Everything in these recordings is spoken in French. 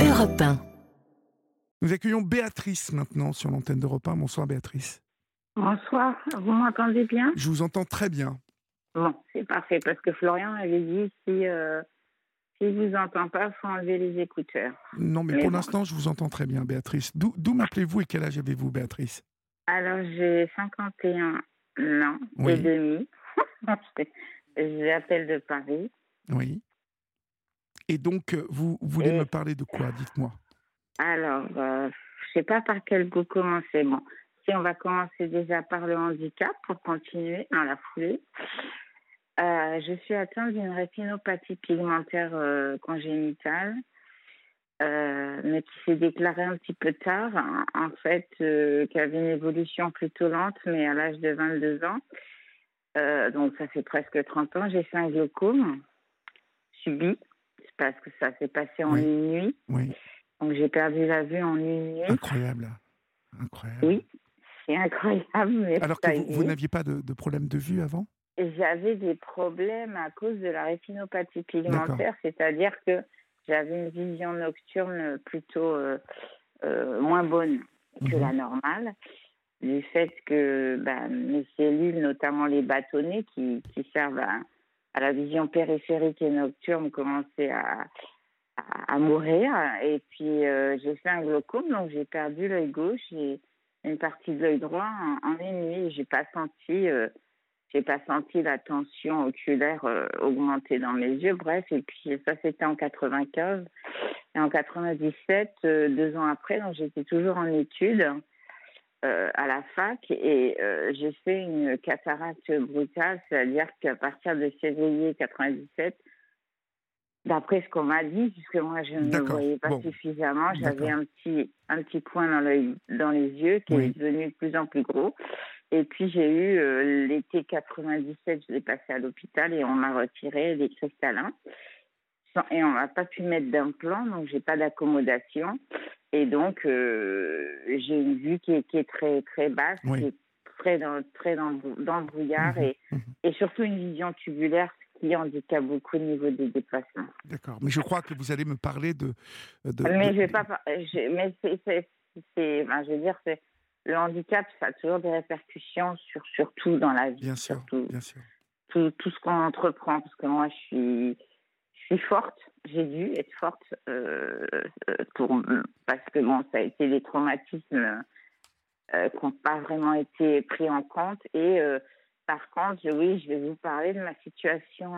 Europe 1. Nous accueillons Béatrice maintenant sur l'antenne d'Europe 1. Bonsoir Béatrice. Bonsoir, vous m'entendez bien? Je vous entends très bien. Bon, c'est parfait, parce que Florian avait dit si, euh, si je vous entends pas, il faut enlever les écouteurs. Non, mais, Mais pour bon. l'instant, je vous entends très bien, Béatrice. D'où d'où m'appelez-vous et quel âge avez-vous, Béatrice? Alors, j'ai 51 ans Oui. et demi. J'appelle de Paris. Oui. Et donc, euh, vous voulez Et- me parler de quoi Dites-moi? Alors, euh, je sais pas par quel bout commencer. Bon, si on va commencer déjà par le handicap pour continuer dans la foulée. Euh, je suis atteinte d'une rétinopathie pigmentaire euh, congénitale, euh, mais qui s'est déclarée un petit peu tard. En, en fait, qui avait une évolution plutôt lente, mais à l'âge de 22 ans. Donc, ça fait presque 30 ans. J'ai fait un glaucome subi. Parce que ça s'est passé en Oui. une nuit. Oui, Donc j'ai perdu la vue en une nuit. incroyable. Incroyable. Oui, c'est incroyable. Mais Alors que vous, n'aviez pas de, de problème de vue avant? J'avais des problèmes à cause de la rétinopathie pigmentaire, c'est-à-dire que j'avais une vision nocturne plutôt euh, euh, moins bonne que Mhm. la normale, du fait que ben, mes cellules, notamment les bâtonnets qui, qui servent à, la vision périphérique et nocturne, commençaient à, mourir. Et puis euh, j'ai fait un glaucome, donc j'ai perdu l'œil gauche et une partie de l'œil droit en, en une nuit. J'ai pas senti euh, j'ai pas senti la tension oculaire euh, augmenter dans mes yeux. Bref, et puis ça c'était en 95 et en 97, euh, deux ans après, donc j'étais toujours en études euh, à la fac et euh, j'ai fait une cataracte brutale, c'est-à-dire qu'à partir de février 97, d'après ce qu'on m'a dit, puisque moi je ne me voyais pas Bon. suffisamment, j'avais un petit un petit point dans l'œil, dans les yeux qui Oui. est devenu de plus en plus gros. Et puis j'ai eu euh, l'été 97, je l'ai passé à l'hôpital et on m'a retiré les cristallins. Et on m'a pas pu mettre d'implant, donc j'ai pas d'accommodation. Et donc euh, j'ai une vue qui est, qui est très très basse, Oui. qui est très dans très dans, le- dans le brouillard Mhm, et, mhm. et surtout une vision tubulaire ce qui handicape beaucoup au niveau des déplacements. D'accord. Mais je crois que vous allez me parler de. de- Mais de- je vais pas. je- mais c'est, c'est, c'est- enfin, je veux dire, c'est le handicap, ça a toujours des répercussions sur sur tout dans la vie, Bien sûr, surtout bien sûr. tout, tout ce qu'on entreprend. Parce que moi, je suis, suis forte. J'ai dû être forte euh, euh, pour parce que bon, ça a été des traumatismes euh, qui n'ont pas vraiment été pris en compte et euh, par contre, je- oui, je vais vous parler de ma situation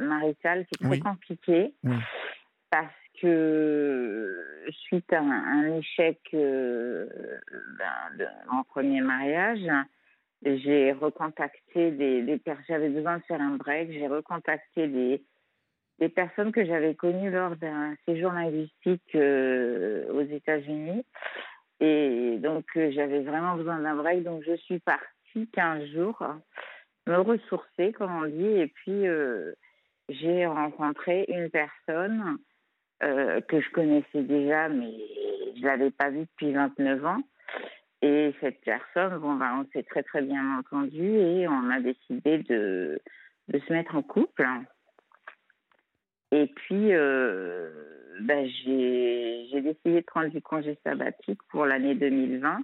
maritale qui est très Oui. compliquée Oui. parce que suite à un, un échec ben, de mon premier mariage, j'ai recontacté des, des. J'avais besoin de faire un break. J'ai recontacté des, des personnes que j'avais connues lors d'un séjour linguistique euh, aux États-Unis. Et donc, euh, j'avais vraiment besoin d'un break. Donc, je suis partie 15 jours me ressourcer, comme on dit. Et puis, euh, j'ai rencontré une personne que je connaissais déjà, mais je l'avais pas vue depuis 29 ans. Et cette personne, bon, ben, on s'est très très bien entendu et on a décidé de se mettre en couple. Et puis, euh, ben, j'ai décidé de prendre du congé sabbatique pour l'année 2020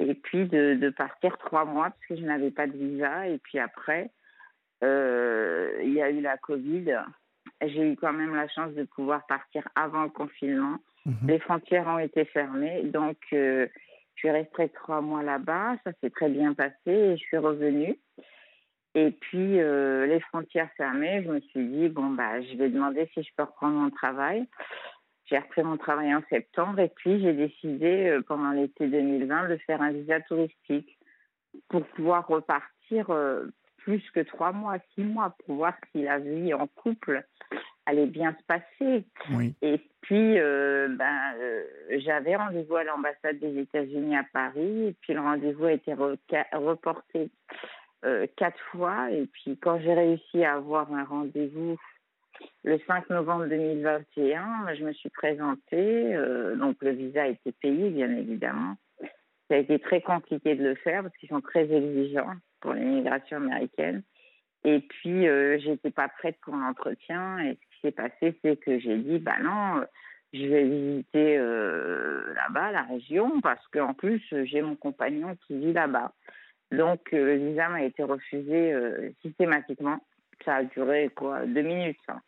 et puis de, de partir trois mois parce que je n'avais pas de visa. Et puis après, euh, il y a eu la Covid. J'ai eu quand même la chance de pouvoir partir avant le confinement. Mhm. Les frontières ont été fermées, donc euh, je suis restée trois mois là-bas. Ça s'est très bien passé et je suis revenue. Et puis euh, les frontières fermées, je me suis dit bon bah je vais demander si je peux reprendre mon travail. J'ai repris mon travail en septembre et puis j'ai décidé euh, pendant l'été 2020 de faire un visa touristique pour pouvoir repartir euh, plus que trois mois, six mois, pour voir si la vie en couple allait bien se passer. Oui. Et puis, euh, ben, euh, j'avais rendez-vous à l'ambassade des États-Unis à Paris, et puis le rendez-vous a été reporté euh, quatre fois. Et puis, quand j'ai réussi à avoir un rendez-vous le 5 novembre 2021, je me suis présentée. euh, donc, le visa a été payé, bien évidemment. Ça a été très compliqué de le faire parce qu'ils sont très exigeants pour l'immigration américaine. Et puis, euh, j'étais pas prête pour l'entretien. Et ce qui s'est passé, c'est que j'ai dit, bah non, je vais visiter là-bas, la région, parce qu'en plus, j'ai mon compagnon qui vit là-bas. Donc, le visa été refusé systématiquement. Ça a duré quoi Deux minutes. Hein.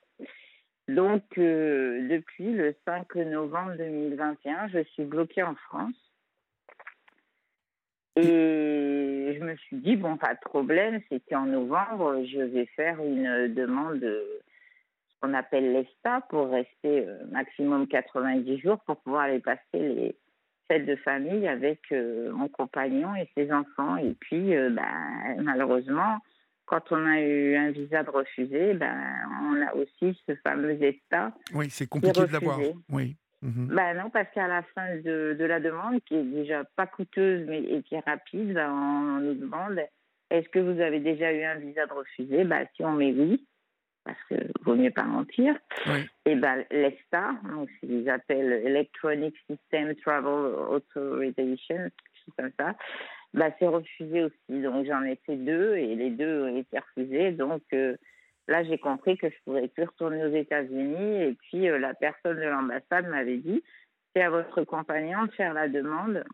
Donc, depuis le 5 novembre 2021, je suis bloquée en France. Et je me suis dit, bon, pas de problème, c'était en novembre, je vais faire une demande, ce qu'on appelle l'ESTA, pour rester euh, maximum 90 jours pour pouvoir aller passer les fêtes de famille avec euh, mon compagnon et ses enfants. Et puis, euh, ben, malheureusement, quand on a eu un visa de refusé, ben, on a aussi ce fameux ESTA. Oui, c'est compliqué de l'avoir. Oui. Mhm. Ben non, parce qu'à la fin de, de, la demande, qui est déjà pas coûteuse mais et qui est rapide, ben, on nous demande est-ce que vous avez déjà eu un visa de refusé ben, Si on met oui, parce que vaut mieux pas mentir, et ben l'ESTA, donc ils appellent Electronic System Travel Authorization, chose comme ça, ben, c'est refusé aussi. Donc j'en ai fait deux et les deux ont été refusés. Donc euh, Là, j'ai compris que je pourrais plus retourner aux États-Unis. Et puis, euh, la personne de l'ambassade m'avait dit c'est à votre compagnon de faire la demande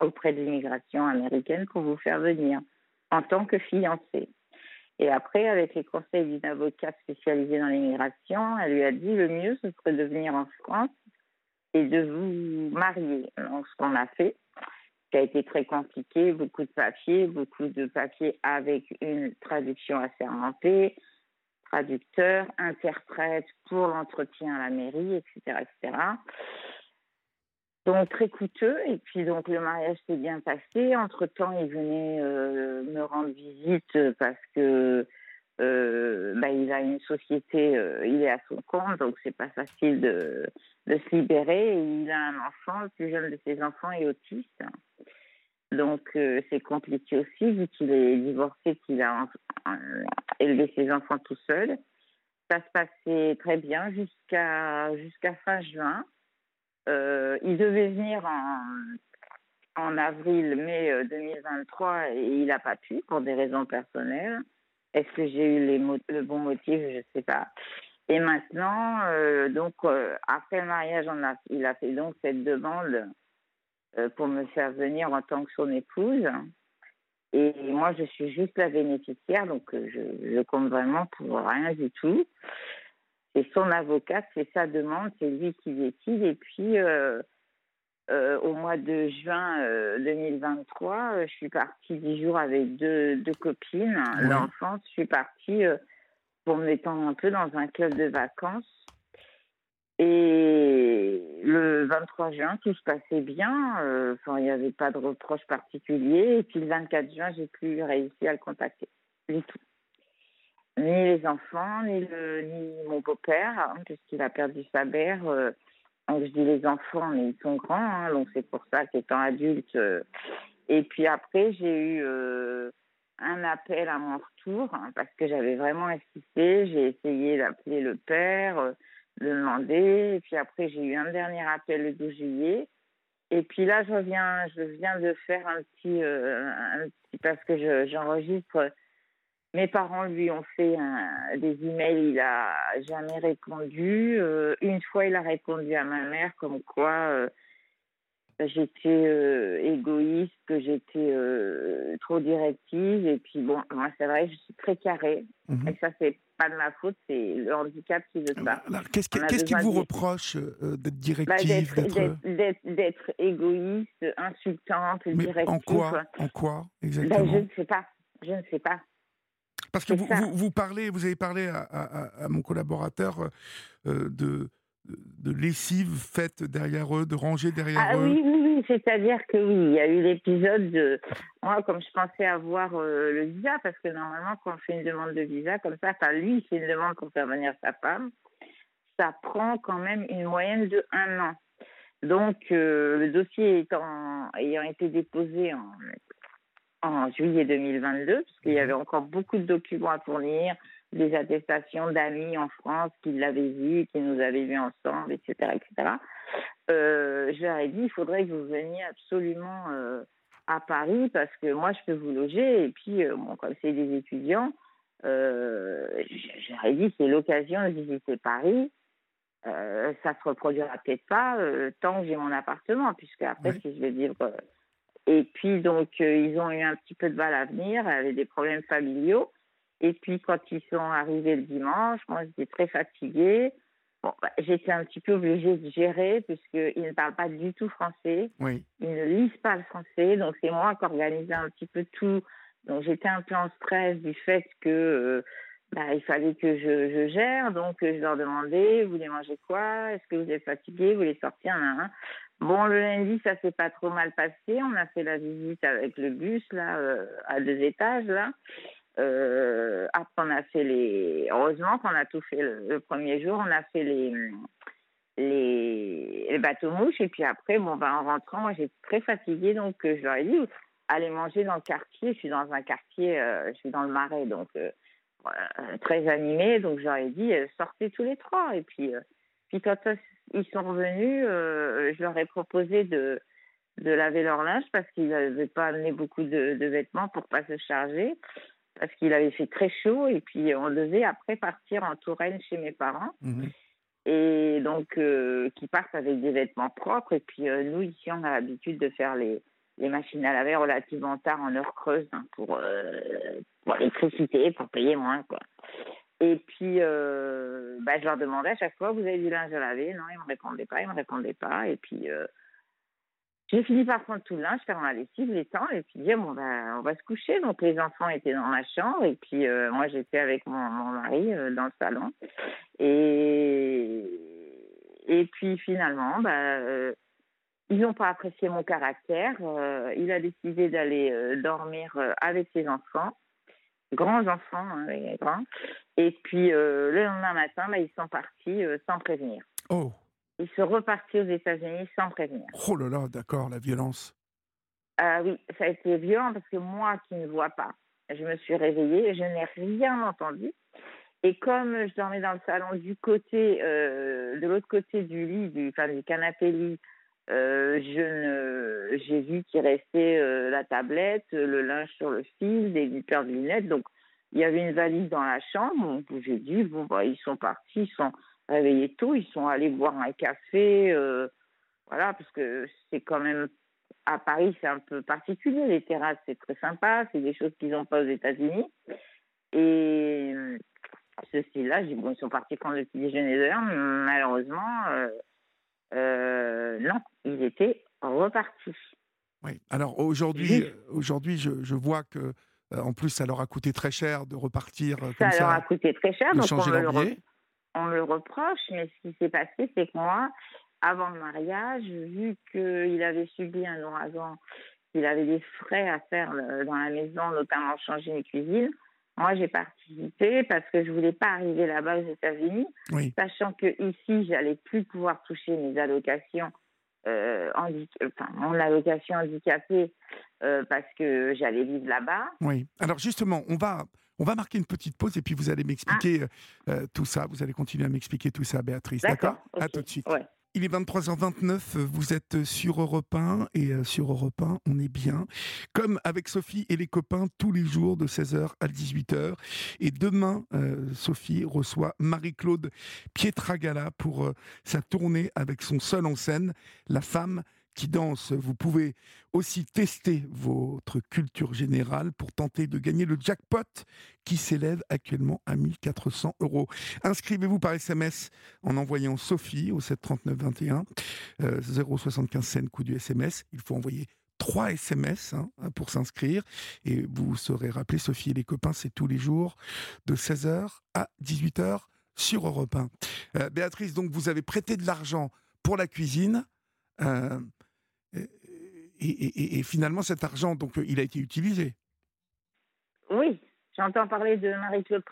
auprès de l'immigration américaine pour vous faire venir en tant que fiancé. Et après, avec les conseils d'une avocate spécialisée dans l'immigration, elle lui a dit le mieux, ce serait de venir en France et de vous marier. Donc, ce qu'on a fait, qui a été très compliqué, beaucoup de papiers, beaucoup de papiers avec une traduction assermentée, traducteur, interprète pour l'entretien à la mairie, etc., etc. Donc très coûteux. Et puis donc le mariage s'est bien passé. Entre temps, il venait euh, me rendre visite parce que euh, bah, il a une société, euh, il est à son compte, donc c'est pas facile de, de se libérer. Il a un enfant, le plus jeune de ses enfants est autiste. Donc euh, c'est compliqué aussi vu qu'il est divorcé, qu'il a élevé ses enfants tout seul. Ça se passait très bien jusqu'à jusqu'à fin juin. Euh, il devait venir en, en avril, mai 2023 euh, et il n'a pas pu pour des raisons personnelles. Est-ce que j'ai eu le bon motif? Je ne sais pas. Et maintenant, donc après le mariage, il a fait donc cette demande euh, pour me faire venir en tant que son épouse. Et moi, je suis juste la bénéficiaire, donc euh, je, je compte vraiment pour rien du tout. C'est son avocate, c'est sa demande, c'est lui qui décide. Et puis, euh, au mois de juin 2023, je suis partie dix jours avec deux, deux copines l'enfance. Je suis partie pour me détendre un peu dans un club de vacances. Et le 23 juin, tout se passait bien. Euh, enfin, il n'y avait pas de reproche particulier. Et puis le 24 juin, j'ai plus réussi à le contacter du tout. Ni les enfants, ni, mon beau-père, hein, puisqu'il a perdu sa mère. Euh, donc je dis les enfants, mais ils sont grands, hein, donc c'est pour ça qu'étant adulte. Euh, et puis après, j'ai eu un appel à mon retour, hein, parce que j'avais vraiment insisté. J'ai essayé d'appeler le père de demander. Et puis après, j'ai eu un dernier appel le 12 juillet. Et puis là, je viens, je viens de faire euh, un petit parce que j'enregistre. Mes parents lui ont fait des emails, il a jamais répondu. Euh, une fois, il a répondu à ma mère comme quoi euh, j'étais égoïste, que j'étais trop directive. Et puis bon, moi c'est vrai, je suis très carrée. Mhm. Et ça, c'est pas de ma faute, c'est le handicap qui veut ça. Qu'est-ce qui vous reproche euh, d'être bah, directive D'être égoïste, insultante, Mais directive. En quoi, en quoi exactement bah, Je ne sais pas. Je ne sais pas. Parce que vous, vous, parlez, vous avez parlé à, mon collaborateur euh, de, de lessive faite derrière eux, de ranger derrière ah, eux. Oui, oui, oui. c'est-à-dire que oui, il y a eu l'épisode de. Moi, comme je pensais avoir euh, le visa, parce que normalement, quand on fait une demande de visa comme ça, enfin, lui, il fait une demande pour faire venir sa femme, ça prend quand même une moyenne de un an. Donc, euh, le dossier étant, ayant été déposé en, en juillet 2022, parce qu'il y avait encore beaucoup de documents à fournir, des attestations d'amis en France qui l'avaient vu, qui nous avaient vus ensemble, etc., etc. Euh, je leur ai dit, il faudrait que vous veniez absolument euh, à Paris parce que moi, je peux vous loger. Et puis, euh, bon, comme c'est des étudiants, je, leur ai dit, c'est l'occasion de visiter Paris. euh, ça se reproduira peut-être pas euh, tant que j'ai mon appartement, puisque après, si je vais vivre. Euh, et puis, donc, ils ont eu un petit peu de mal à venir, avec des problèmes familiaux. Et puis, quand ils sont arrivés le dimanche, moi, j'étais très fatiguée. Bon, bah, j'étais un petit peu obligée de gérer, puisqu'ils ne parlent pas du tout français. Oui. Ils ne lisent pas le français. Donc, c'est moi qui organisais un petit peu tout. Donc, j'étais un peu en stress du fait que bah, il fallait que je, je, gère, donc je leur demandais, vous voulez manger quoi? Est-ce que vous êtes fatigué Vous voulez sortir? Bon, le lundi, ça s'est pas trop mal passé. On a fait la visite avec le bus, là, euh, à deux étages, là. Euh, après, on a fait les... Heureusement qu'on a tout fait le, premier jour. On a fait les, les, bateaux mouches. Et puis après, bon, ben, en rentrant, moi, j'étais très fatiguée. Donc, je leur ai dit, allez manger dans le quartier. Je suis dans un quartier, euh, je suis dans le marais. Donc, euh, très animés, donc j'aurais dit euh, sortez tous les trois. Et puis, euh, puis quand ils sont revenus, je leur ai proposé de, de laver leur linge parce qu'ils n'avaient pas amené beaucoup de, de, vêtements pour pas se charger, parce qu'il avait fait très chaud et puis on devait après partir en Touraine chez mes parents. Mmh et donc, qui partent avec des vêtements propres. Et puis, nous, ici, on a l'habitude de faire les, les machines à laver relativement tard en heure creuse hein, pour, euh, pour l'électricité, pour payer moins. Quoi. Et puis, euh, bah, je leur demandais à chaque fois, vous avez du linge à laver Non, ils me répondaient pas, ils me répondaient pas. Et puis, euh, j'ai fini par prendre tout le linge, faire ma lessive, les temps, et puis dire, bon, ben, on va se coucher. Donc, les enfants étaient dans ma chambre, et puis moi, j'étais avec mon, mon mari dans le salon. Et, et puis, finalement, bah, ils n'ont pas apprécié mon caractère. Euh, il a décidé d'aller euh, dormir euh, avec ses enfants, grands enfants, hein, grands. Et puis le lendemain matin, bah, ils sont partis sans prévenir. Oh. Ils sont repartis aux États-Unis sans prévenir. Oh là là, d'accord, la violence. Ah oui, ça a été violent parce que moi qui ne vois pas, je me suis réveillée, je n'ai rien entendu. Et comme je dormais dans le salon du côté, de l'autre côté du lit, du, enfin, du canapé lit, euh, je j'ai vu qu'il restait euh, la tablette, le linge sur le fil, des paires de lunettes. Donc, il y avait une valise dans la chambre. j'ai dit, bon, bah, ils sont partis, ils sont réveillés tôt, ils sont allés boire un café. Euh, voilà, parce que c'est quand même. À Paris, c'est un peu particulier. Les terrasses, c'est très sympa. C'est des choses qu'ils n'ont pas aux États-Unis. Et ceci-là, j'ai dit, bon, ils sont partis prendre le petit déjeuner d'heure. Malheureusement, euh, non, ils étaient repartis. Oui. Alors aujourd'hui, aujourd'hui, je, je, vois que euh, en plus, ça leur a coûté très cher de repartir euh, comme ça. Ça leur a coûté très cher, donc on me, le on le reproche. Mais ce qui s'est passé, c'est que moi, avant le mariage, vu qu'il avait subi un ouragan, qu'il avait des frais à faire dans la maison, notamment changer les cuisines, moi, j'ai participé parce que je voulais pas arriver là-bas aux États-Unis, sachant que ici, j'allais plus pouvoir toucher mes allocations, euh, enfin, mon allocation handicapée, euh, parce que j'allais vivre là-bas. Oui. Alors justement, on va on va marquer une petite pause et puis vous allez m'expliquer ah. euh, tout ça. Vous allez continuer à m'expliquer tout ça, Béatrice. D'accord, À tout de suite. Il est 23h29, vous êtes sur Europe 1 et euh, sur Europe 1, on est bien. Comme avec Sophie et les copains tous les jours de 16h à 18h. Et demain, euh, Sophie reçoit Marie-Claude Pietragala pour euh, sa tournée avec son seul en scène, La femme qui danse. Vous pouvez aussi tester votre culture générale pour tenter de gagner le jackpot qui s'élève actuellement à 1400 euros. Inscrivez-vous par SMS en envoyant Sophie au 73921 euh, 075 cents coût du SMS. Il faut envoyer trois SMS hein, pour s'inscrire et vous serez rappelé Sophie et les copains, c'est tous les jours de 16h à 18h sur Europe 1. Euh, Béatrice, donc vous avez prêté de l'argent pour la cuisine. Euh, et, finalement, cet argent, donc, il a été utilisé. Oui, j'entends parler de Marie-Claude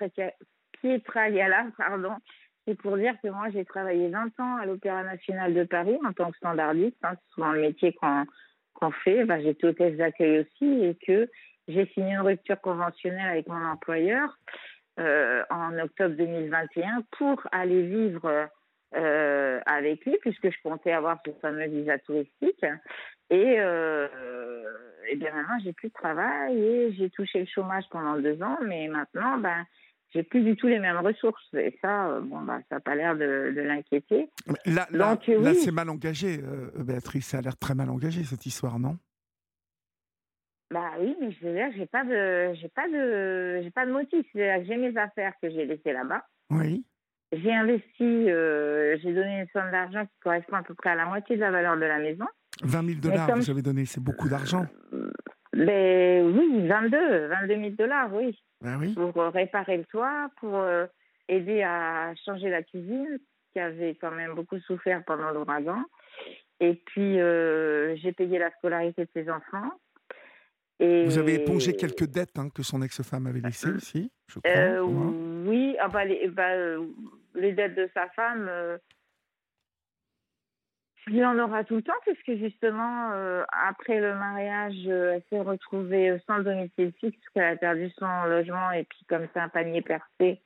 Pietragala, pardon. C'est pour dire que moi, j'ai travaillé 20 ans à l'Opéra National de Paris en tant que standardiste. Hein, c'est souvent le métier qu'on fait. Enfin, J'étais hôtesse d'accueil aussi et que j'ai signé une rupture conventionnelle avec mon employeur euh, en octobre 2021 pour aller vivre euh, avec lui, puisque je comptais avoir ce fameux visa touristique. Et, euh, et bien maintenant, j'ai plus de travail et j'ai touché le chômage pendant deux ans, mais maintenant, ben, j'ai plus du tout les mêmes ressources. Et ça, bon, bah, ça n'a pas l'air de, l'inquiéter. Là, là, là c'est mal engagé, Béatrice. Ça a l'air très mal engagé, cette histoire, non? Bah oui, mais je veux dire, j'ai pas de, j'ai pas de, j'ai pas de motif. J'ai mes affaires que j'ai laissées là-bas. Oui. J'ai investi, euh, j'ai donné une somme d'argent qui correspond à peu près à la moitié de la valeur de la maison. 20 000 dollars, vous avez donné, c'est beaucoup d'argent. Mais oui, 22, 22 000 dollars, oui. Ben oui. Pour euh, réparer le toit, pour euh, aider à changer la cuisine, qui avait quand même beaucoup souffert pendant l'ouragan. Et puis, j'ai payé la scolarité de ses enfants. Vous avez épongé quelques dettes hein, que son ex-femme avait laissées aussi, je crois. Euh, oui, ah bah, les, bah, euh, les, dettes de sa femme, euh, il en aura tout le temps, puisque justement, après le mariage, elle s'est retrouvée sans domicile fixe, qu'elle a perdu son logement, et puis comme c'est un panier percé,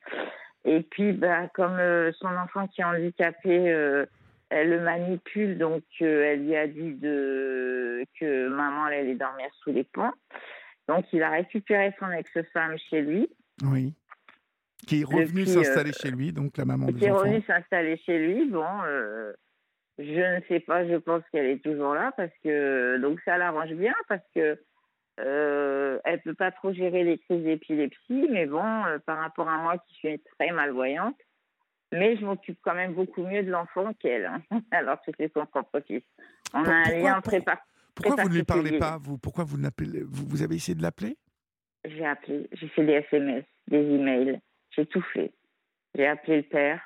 et puis bah, comme son enfant qui est handicapé elle le manipule, donc euh, elle lui a dit que maman allait dormir sous les ponts. Donc il a récupéré son ex-femme chez lui. Oui. Qui est revenu s'installer euh, chez lui, donc la maman des Qui est revenu s'installer chez lui. Bon, euh, je ne sais pas, je pense qu'elle est toujours là parce que donc ça l'arrange bien parce que elle peut pas trop gérer les crises d'épilepsie, mais bon, par rapport à moi qui suis très malvoyante, mais je m'occupe quand même beaucoup mieux de l'enfant qu'elle, hein. alors que c'est son propre fils. On a un lien très Pourquoi vous ne lui parlez pas vous? Pourquoi vous, vous, vous avez essayé de l'appeler? J'ai appelé, j'ai fait des SMS, des emails, j'ai tout fait. J'ai appelé le père,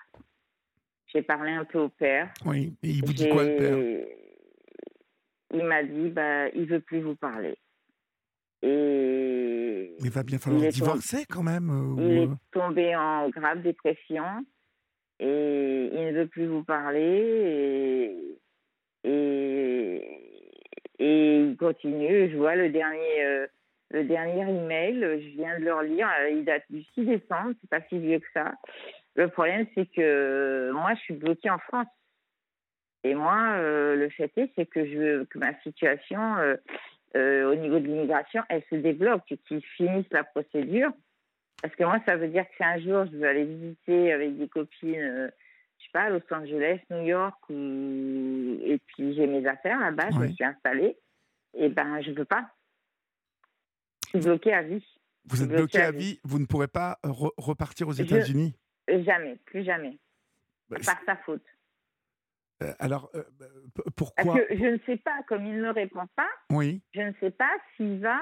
j'ai parlé un peu au père. Oui, et il vous dit quoi le père? Il m'a dit, bah, il veut plus vous parler. Et Mais il va bien falloir divorcer quand même. Euh, il est tombé en grave dépression et il ne veut plus vous parler et, et, il continue. Je vois le dernier, euh, le dernier email, je viens de le relire, euh, il date du 6 décembre, c'est pas si vieux que ça. Le problème, c'est que moi, je suis bloquée en France. Et moi, euh, le fait est, c'est que je que ma situation au niveau de l'immigration, elle se débloque, qu'ils finissent la procédure parce que moi, ça veut dire que si un jour je veux aller visiter avec des copines, euh, je sais pas, Los Angeles, New York, et puis j'ai mes affaires là-bas, je me suis installée, et ben je peux pas. Suis bloquée à vie. Vous êtes bloquée à vie, vous ne pourrez pas repartir aux États-Unis? Jamais, plus jamais. Bah, par sa faute. Euh, alors, euh, pourquoi? Parce que je ne sais pas, comme il ne répond pas, oui. je ne sais pas s'il va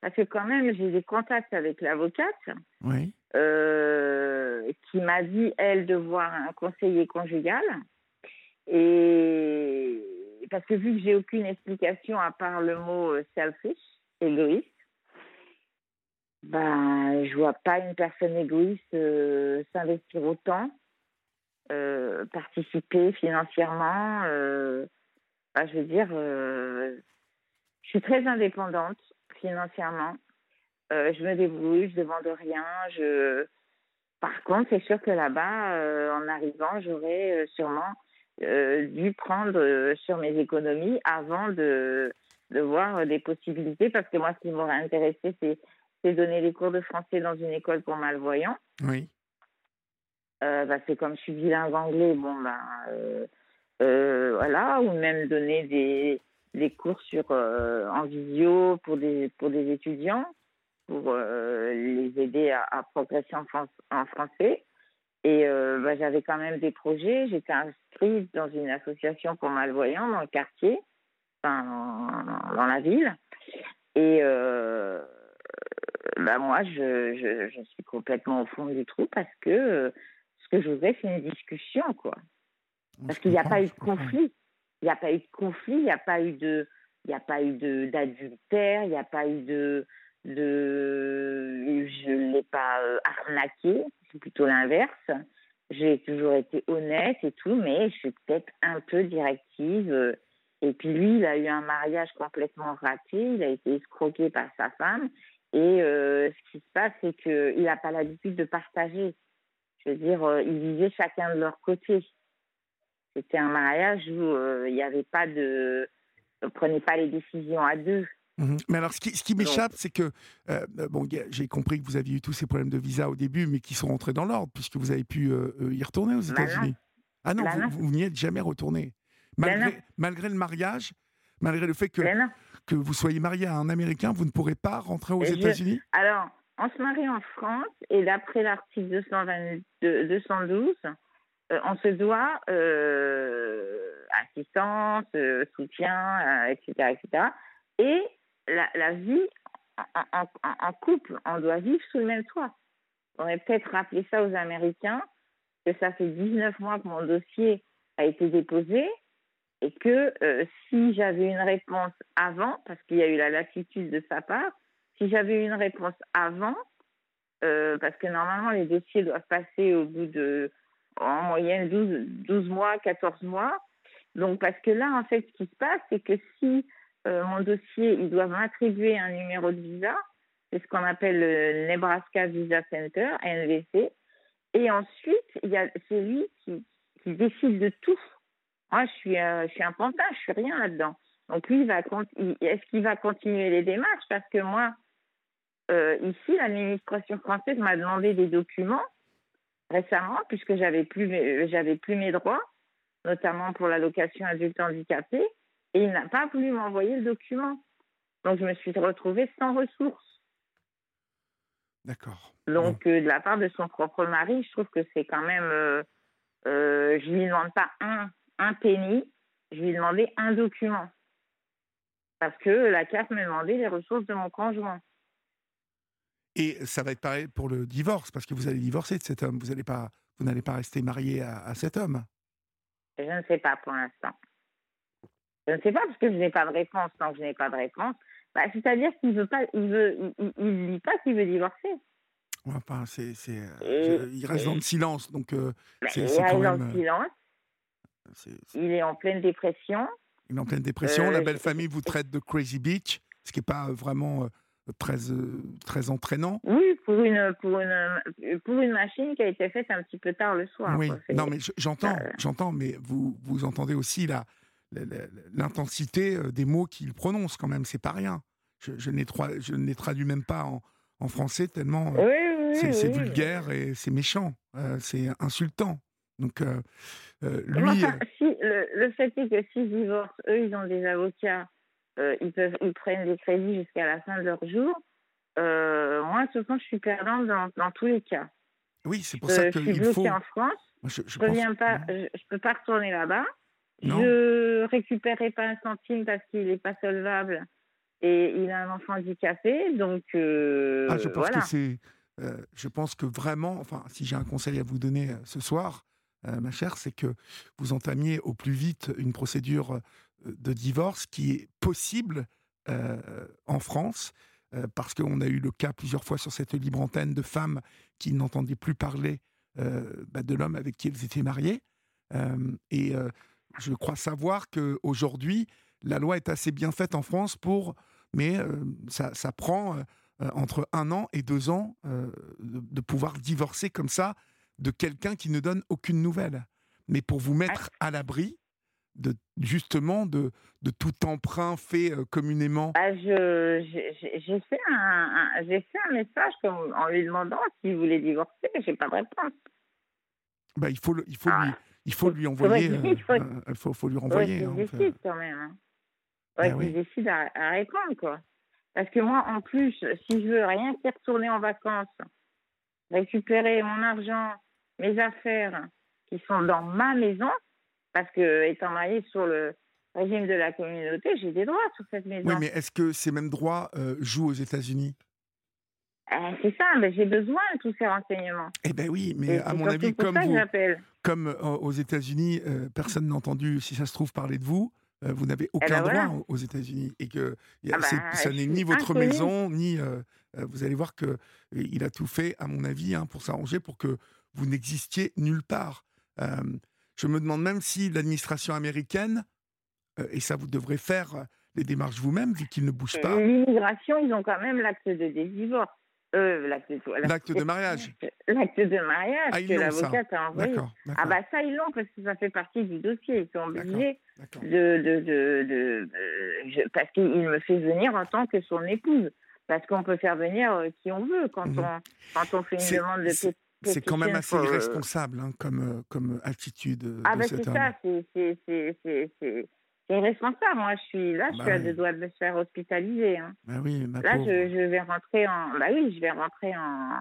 parce que quand même, j'ai des contacts avec l'avocate oui. euh, qui m'a dit, elle, de voir un conseiller conjugal. Et parce que vu que j'ai aucune explication à part le mot euh, selfish, égoïste, ben, je vois pas une personne égoïste euh, s'investir autant, euh, participer financièrement. Ben, je veux dire, je suis très indépendante financièrement. Je me débrouille, je ne demande rien. Je... Par contre, c'est sûr que là-bas, en arrivant, j'aurais sûrement dû prendre sur mes économies avant de, de voir des possibilités. Parce que moi, ce qui m'aurait intéressé, c'est, c'est donner des cours de français dans une école pour malvoyants. Oui. Bah, c'est comme je suis bilingue anglais, bon, ben, voilà, ou même donner des, des cours sur, euh, en visio pour des, pour des étudiants, pour euh, les aider à, progresser en, France, en français. Et euh, bah, j'avais quand même des projets. J'étais inscrite dans une association pour malvoyants dans le quartier, enfin, dans, la ville. Et bah, moi, je, je, je, suis complètement au fond du trou parce que ce que je voudrais, c'est une discussion, quoi. Parce qu'il n'y a pas eu de conflit. Il n'y a pas eu de conflit, il n'y a pas eu de, il n'y a pas eu d'adultère, il n'y a pas eu de, de, je ne l'ai pas euh, arnaqué, c'est plutôt l'inverse. J'ai toujours été honnête et tout, mais je suis peut-être un peu directive. Euh, et puis lui, il a eu un mariage complètement raté, il a été escroqué par sa femme. Et euh, ce qui se passe, c'est qu'il n'a pas l'habitude de partager. Je veux dire, ils vivaient chacun de leur côté. C'était un mariage où euh, il n'y avait pas de. On prenait pas les décisions à deux. Mmh mais alors, ce qui, ce qui m'échappe, c'est que, euh, bon, j'ai compris que vous aviez eu tous ces problèmes de visa au début, mais qui sont rentrés dans l'ordre, puisque vous avez pu y retourner aux bah États-Unis. Ah non, vous, n'y êtes jamais retourné. Malgré, malgré le mariage, malgré le fait que, que vous soyez marié à un Américain, vous ne pourrez pas rentrer aux États-Unis Alors, on se marie en France et d'après l'article 212, euh, on se doit euh, assistance, euh, soutien, etc., etc. Et la, vie en, couple, on doit vivre sous le même toit. On aurait peut-être rappelé ça aux Américains, que ça fait 19 mois que mon dossier a été déposé et que si j'avais une réponse avant, parce qu'il y a eu la lassitude de sa part, si j'avais une réponse avant, parce que normalement les dossiers doivent passer au bout de en moyenne 12, 12 mois, 14 mois. Donc, parce que là, en fait, ce qui se passe, c'est que si euh, mon dossier, ils doivent m'attribuer un numéro de visa, c'est ce qu'on appelle le Nebraska Visa Center, NVC, et ensuite, il y a celui qui, qui décide de tout. Moi, je suis, euh, je suis un pantin, je suis rien là-dedans. Donc, lui, va, est-ce qu'il va continuer les démarches? Parce que moi, euh, ici, l'administration française m'a demandé des documents récemment, puisque j'avais plus, j'avais plus mes droits, notamment pour l'allocation adulte handicapé, et il n'a pas voulu m'envoyer le document. Donc je me suis retrouvée sans ressources. D'accord. Donc euh, de la part de son propre mari, je trouve que c'est quand même, euh, je lui demande pas un, un penny, je lui demandais un document. Parce que la carte me demandait les ressources de mon conjoint. Et ça va être pareil pour le divorce, parce que vous allez divorcer de cet homme. Vous n'allez pas, vous n'allez pas rester marié à, cet homme. Je ne sais pas pour l'instant. Je ne sais pas parce que je n'ai pas de réponse. Tant que je n'ai pas de réponse, bah, c'est-à-dire qu'il veut pas, il veut, il, dit pas qu'il veut divorcer. Enfin, c'est, c'est, euh, il reste dans le silence, donc euh, bah, c'est, il reste dans le euh, silence. Il est en pleine dépression. Il est en pleine dépression. La belle famille vous traite de crazy bitch, ce qui n'est pas vraiment très, euh, très entraînant. Oui, pour une, pour, une, pour une machine qui a été faite un petit peu tard le soir. Oui, non, mais j'entends, j'entends, mais vous, vous entendez aussi la, l'intensité euh, des mots qu'il prononce quand même, c'est pas rien. Je, je, je ne les traduis même pas en, en français tellement euh, c'est, vulgaire et c'est méchant, c'est insultant. Donc, lui. si, le, le, fait est que s'ils divorcent, eux, ils ont des avocats euh, ils, peuvent, ils prennent des crédits jusqu'à la fin de leur jour. Euh, moi, souvent, je suis perdante dans, dans tous les cas. Oui, c'est pour ça faut... Je suis bloquée en France. je, je, reviens pas, je, peux pas retourner là-bas. Je récupérerai pas un centime parce qu'il n'est pas solvable et il a un enfant handicapé. Donc, euh, ah, je pense que c'est. je pense que vraiment, enfin, si j'ai un conseil à vous donner ce soir, ma chère, c'est que vous entamiez au plus vite une procédure de divorce qui est possible euh, en France, euh, parce qu'on a eu le cas plusieurs fois sur cette libre antenne de femmes qui n'entendaient plus parler euh, bah, de l'homme avec qui elles étaient mariées. et je crois savoir qu'aujourd'hui, la loi est assez bien faite en France pour, mais ça, prend entre un an et deux ans de, pouvoir divorcer comme ça de quelqu'un qui ne donne aucune nouvelle. Mais pour vous mettre à l'abri, de justement de, de tout emprunt fait euh, communément bah, je, J'ai fait, un, fait un message en lui demandant s'il voulait divorcer, j'ai pas de réponse. Bah, il faut, il faut, lui, ah. il faut lui envoyer. Euh, il faut, euh, faut, faut, lui renvoyer. Hein, décide quand même. Hein. Ouais, bah décide à, à, répondre, quoi. Parce que moi, en plus, si je veux rien faire retourner en vacances, récupérer mon argent, mes affaires qui sont dans ma maison, parce que, étant mariée sur le régime de la communauté, j'ai des droits sur cette maison. Oui, mais est-ce que ces mêmes droits euh, jouent aux États-Unis? Eh, c'est ça, mais j'ai besoin de tous ces renseignements. Eh bien oui, mais à mon avis, comme, vous, comme euh, aux États-Unis, euh, personne n'a entendu, si ça se trouve, parler de vous. vous n'avez eh aucun ben droit aux États-Unis et que ah bah, ça n'est ni votre maison ni vous allez voir que il a tout fait à mon avis hein, pour s'arranger pour que vous n'existiez nulle part. Je me demande même si l'administration américaine, euh, et ça vous devrez faire euh, les démarches vous-même, vu qu'ils ne bougent pas. L'immigration, ils ont quand même l'acte de divorce. Euh, l'acte de, mariage. L'acte de mariage ah, que l'avocate a envoyé. Ah bah ça, ils l'ont parce que ça fait partie du dossier. Ils sont obligés de... de, de, parce qu'il me fait venir en tant que son épouse. Parce qu'on peut faire venir euh, qui on veut quand, mhm. on, quand on fait une demande de c'est quand même assez euh, irresponsable hein, comme, comme attitude. Ah, bah c'est ça, c'est irresponsable. Moi, je suis là, je bah suis à deux doigts de me faire hospitaliser. Hein. Bah oui, là, je, je, vais rentrer en. Bah oui, je vais rentrer en,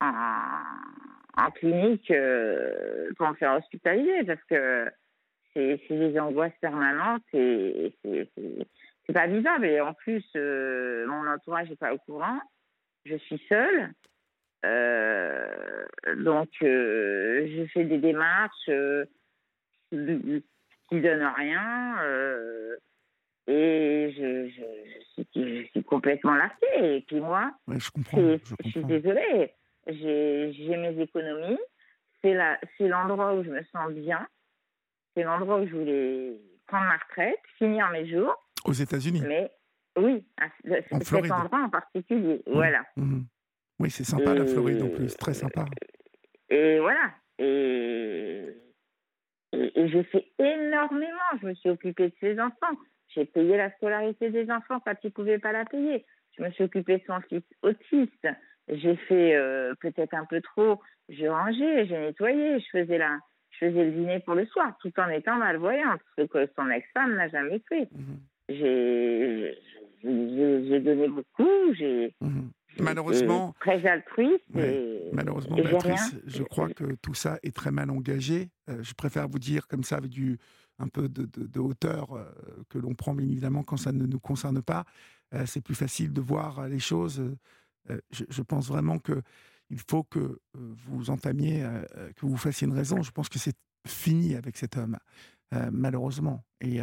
en, clinique euh, pour me faire hospitaliser parce que c'est des angoisses permanentes et c'est pas vivable. Et en plus, euh, mon entourage n'est pas au courant. Je suis seule. Euh, donc, je fais des démarches qui donne rien. Euh, et je, je, suis, complètement lassée. Et puis moi, je, comprends, je, suis désolée, j'ai mes économies. C'est l'endroit où je me sens bien. C'est l'endroit où je voulais prendre ma retraite, finir mes jours. Aux États-Unis Mais oui, cet endroit en particulier. Voilà. Mhm. Oui, c'est sympa la Floride en plus, très sympa. Et voilà. Et et, j'ai fait énormément. Je me suis occupée de ses enfants. J'ai payé la scolarité des enfants quand ils ne pouvaient pas la payer. Je me suis occupée de son fils autiste. J'ai fait euh, peut-être un peu trop. J'ai rangé, j'ai nettoyé, je faisais, la, je faisais le dîner pour le soir, tout en étant malvoyante, ce que son ex-femme n'a jamais fait. Mhm. J'ai donné beaucoup. J'ai mhm. Malheureusement, très altruiste. malheureusement, Béatrice, je crois que tout ça est très mal engagé. Euh, je préfère vous dire comme ça avec du un peu de, hauteur euh, que l'on prend bien évidemment quand ça ne nous concerne pas. Euh, c'est plus facile de voir les choses. Je, pense vraiment que il faut que vous entamiez, que vous fassiez une raison. Je pense que c'est fini avec cet homme, malheureusement. Et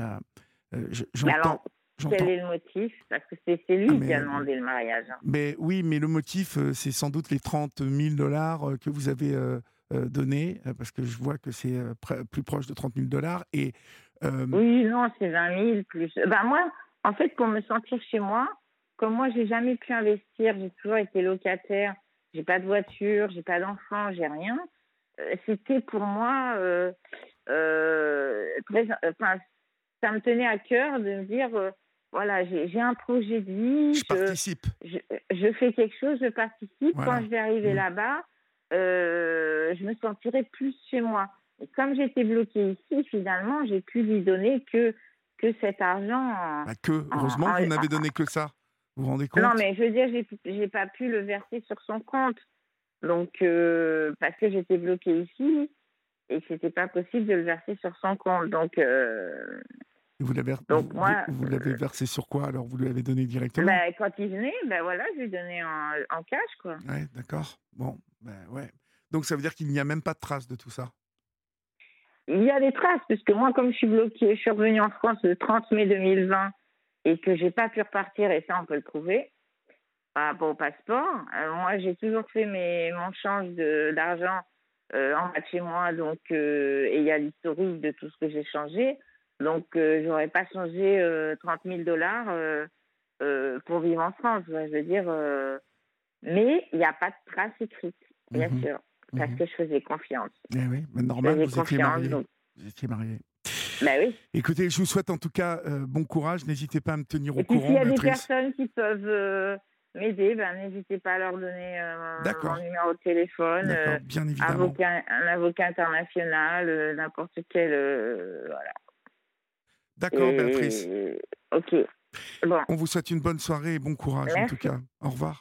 j'entends. Quel est le motif? Parce que c'est lui ah, qui a demandé le mariage. Hein. Mais oui, mais le motif, euh, c'est sans doute les 30 000 dollars euh, que vous avez euh, donnés, parce que je vois que c'est plus proche de 30 000 dollars. Et, Oui, non, c'est 20 000 plus. Ben moi, en fait, pour me sentir chez moi, comme moi, j'ai jamais pu investir, j'ai toujours été locataire, j'ai pas de voiture, j'ai pas d'enfant, j'ai rien. C'était pour moi très, enfin, ça me tenait à cœur de me dire voilà, j'ai un projet de vie. Je, participe. Je, fais quelque chose, je participe. Quand je vais arriver mmh. là-bas, euh, je me sentirai plus chez moi. Et comme j'étais bloquée ici, finalement, j'ai pu lui donner que, que cet argent. Bah que, heureusement, vous n'avez donné que ça. Vous vous rendez compte? Non, mais je veux dire, j'ai pas pu le verser sur son compte. Donc, euh, parce que j'étais bloquée ici et que c'était pas possible de le verser sur son compte. Donc, euh, vous l'avez vous, l'avez versé sur quoi alors Vous lui avez donné directement? Ben, Quand il venait, ben voilà, je lui ai donné en, en cash. quoi. Ouais, d'accord. Bon, ben ouais. Donc ça veut dire qu'il n'y a même pas de traces de tout ça? Il y a des traces, puisque moi, comme je suis bloquée, je suis revenue en France le 30 mai 2020 et que j'ai pas pu repartir, et ça, on peut le trouver par rapport au passeport. Euh, moi, j'ai toujours fait mes, mon change d'argent euh, en bas de chez moi, donc, euh, et il y a l'historique de tout ce que j'ai changé. Donc, euh, j'aurais pas changé 30 000 dollars euh, euh, pour vivre en France. Je veux dire, mais il n'y a pas de trace écrite, bien mhm. sûr, parce mhm. que je faisais confiance. Eh oui, mais normal, vous étiez marié. Vous étiez marié. Ben oui. Écoutez, je vous souhaite en tout cas bon courage. N'hésitez pas à me tenir au courant. S'il y a des personnes qui peuvent m'aider, ben, n'hésitez pas à leur donner mon numéro de téléphone. bien évidemment. un avocat international, n'importe quel. voilà. D'accord, Béatrice. Ok. On vous souhaite une bonne soirée et bon courage en tout cas. Au revoir.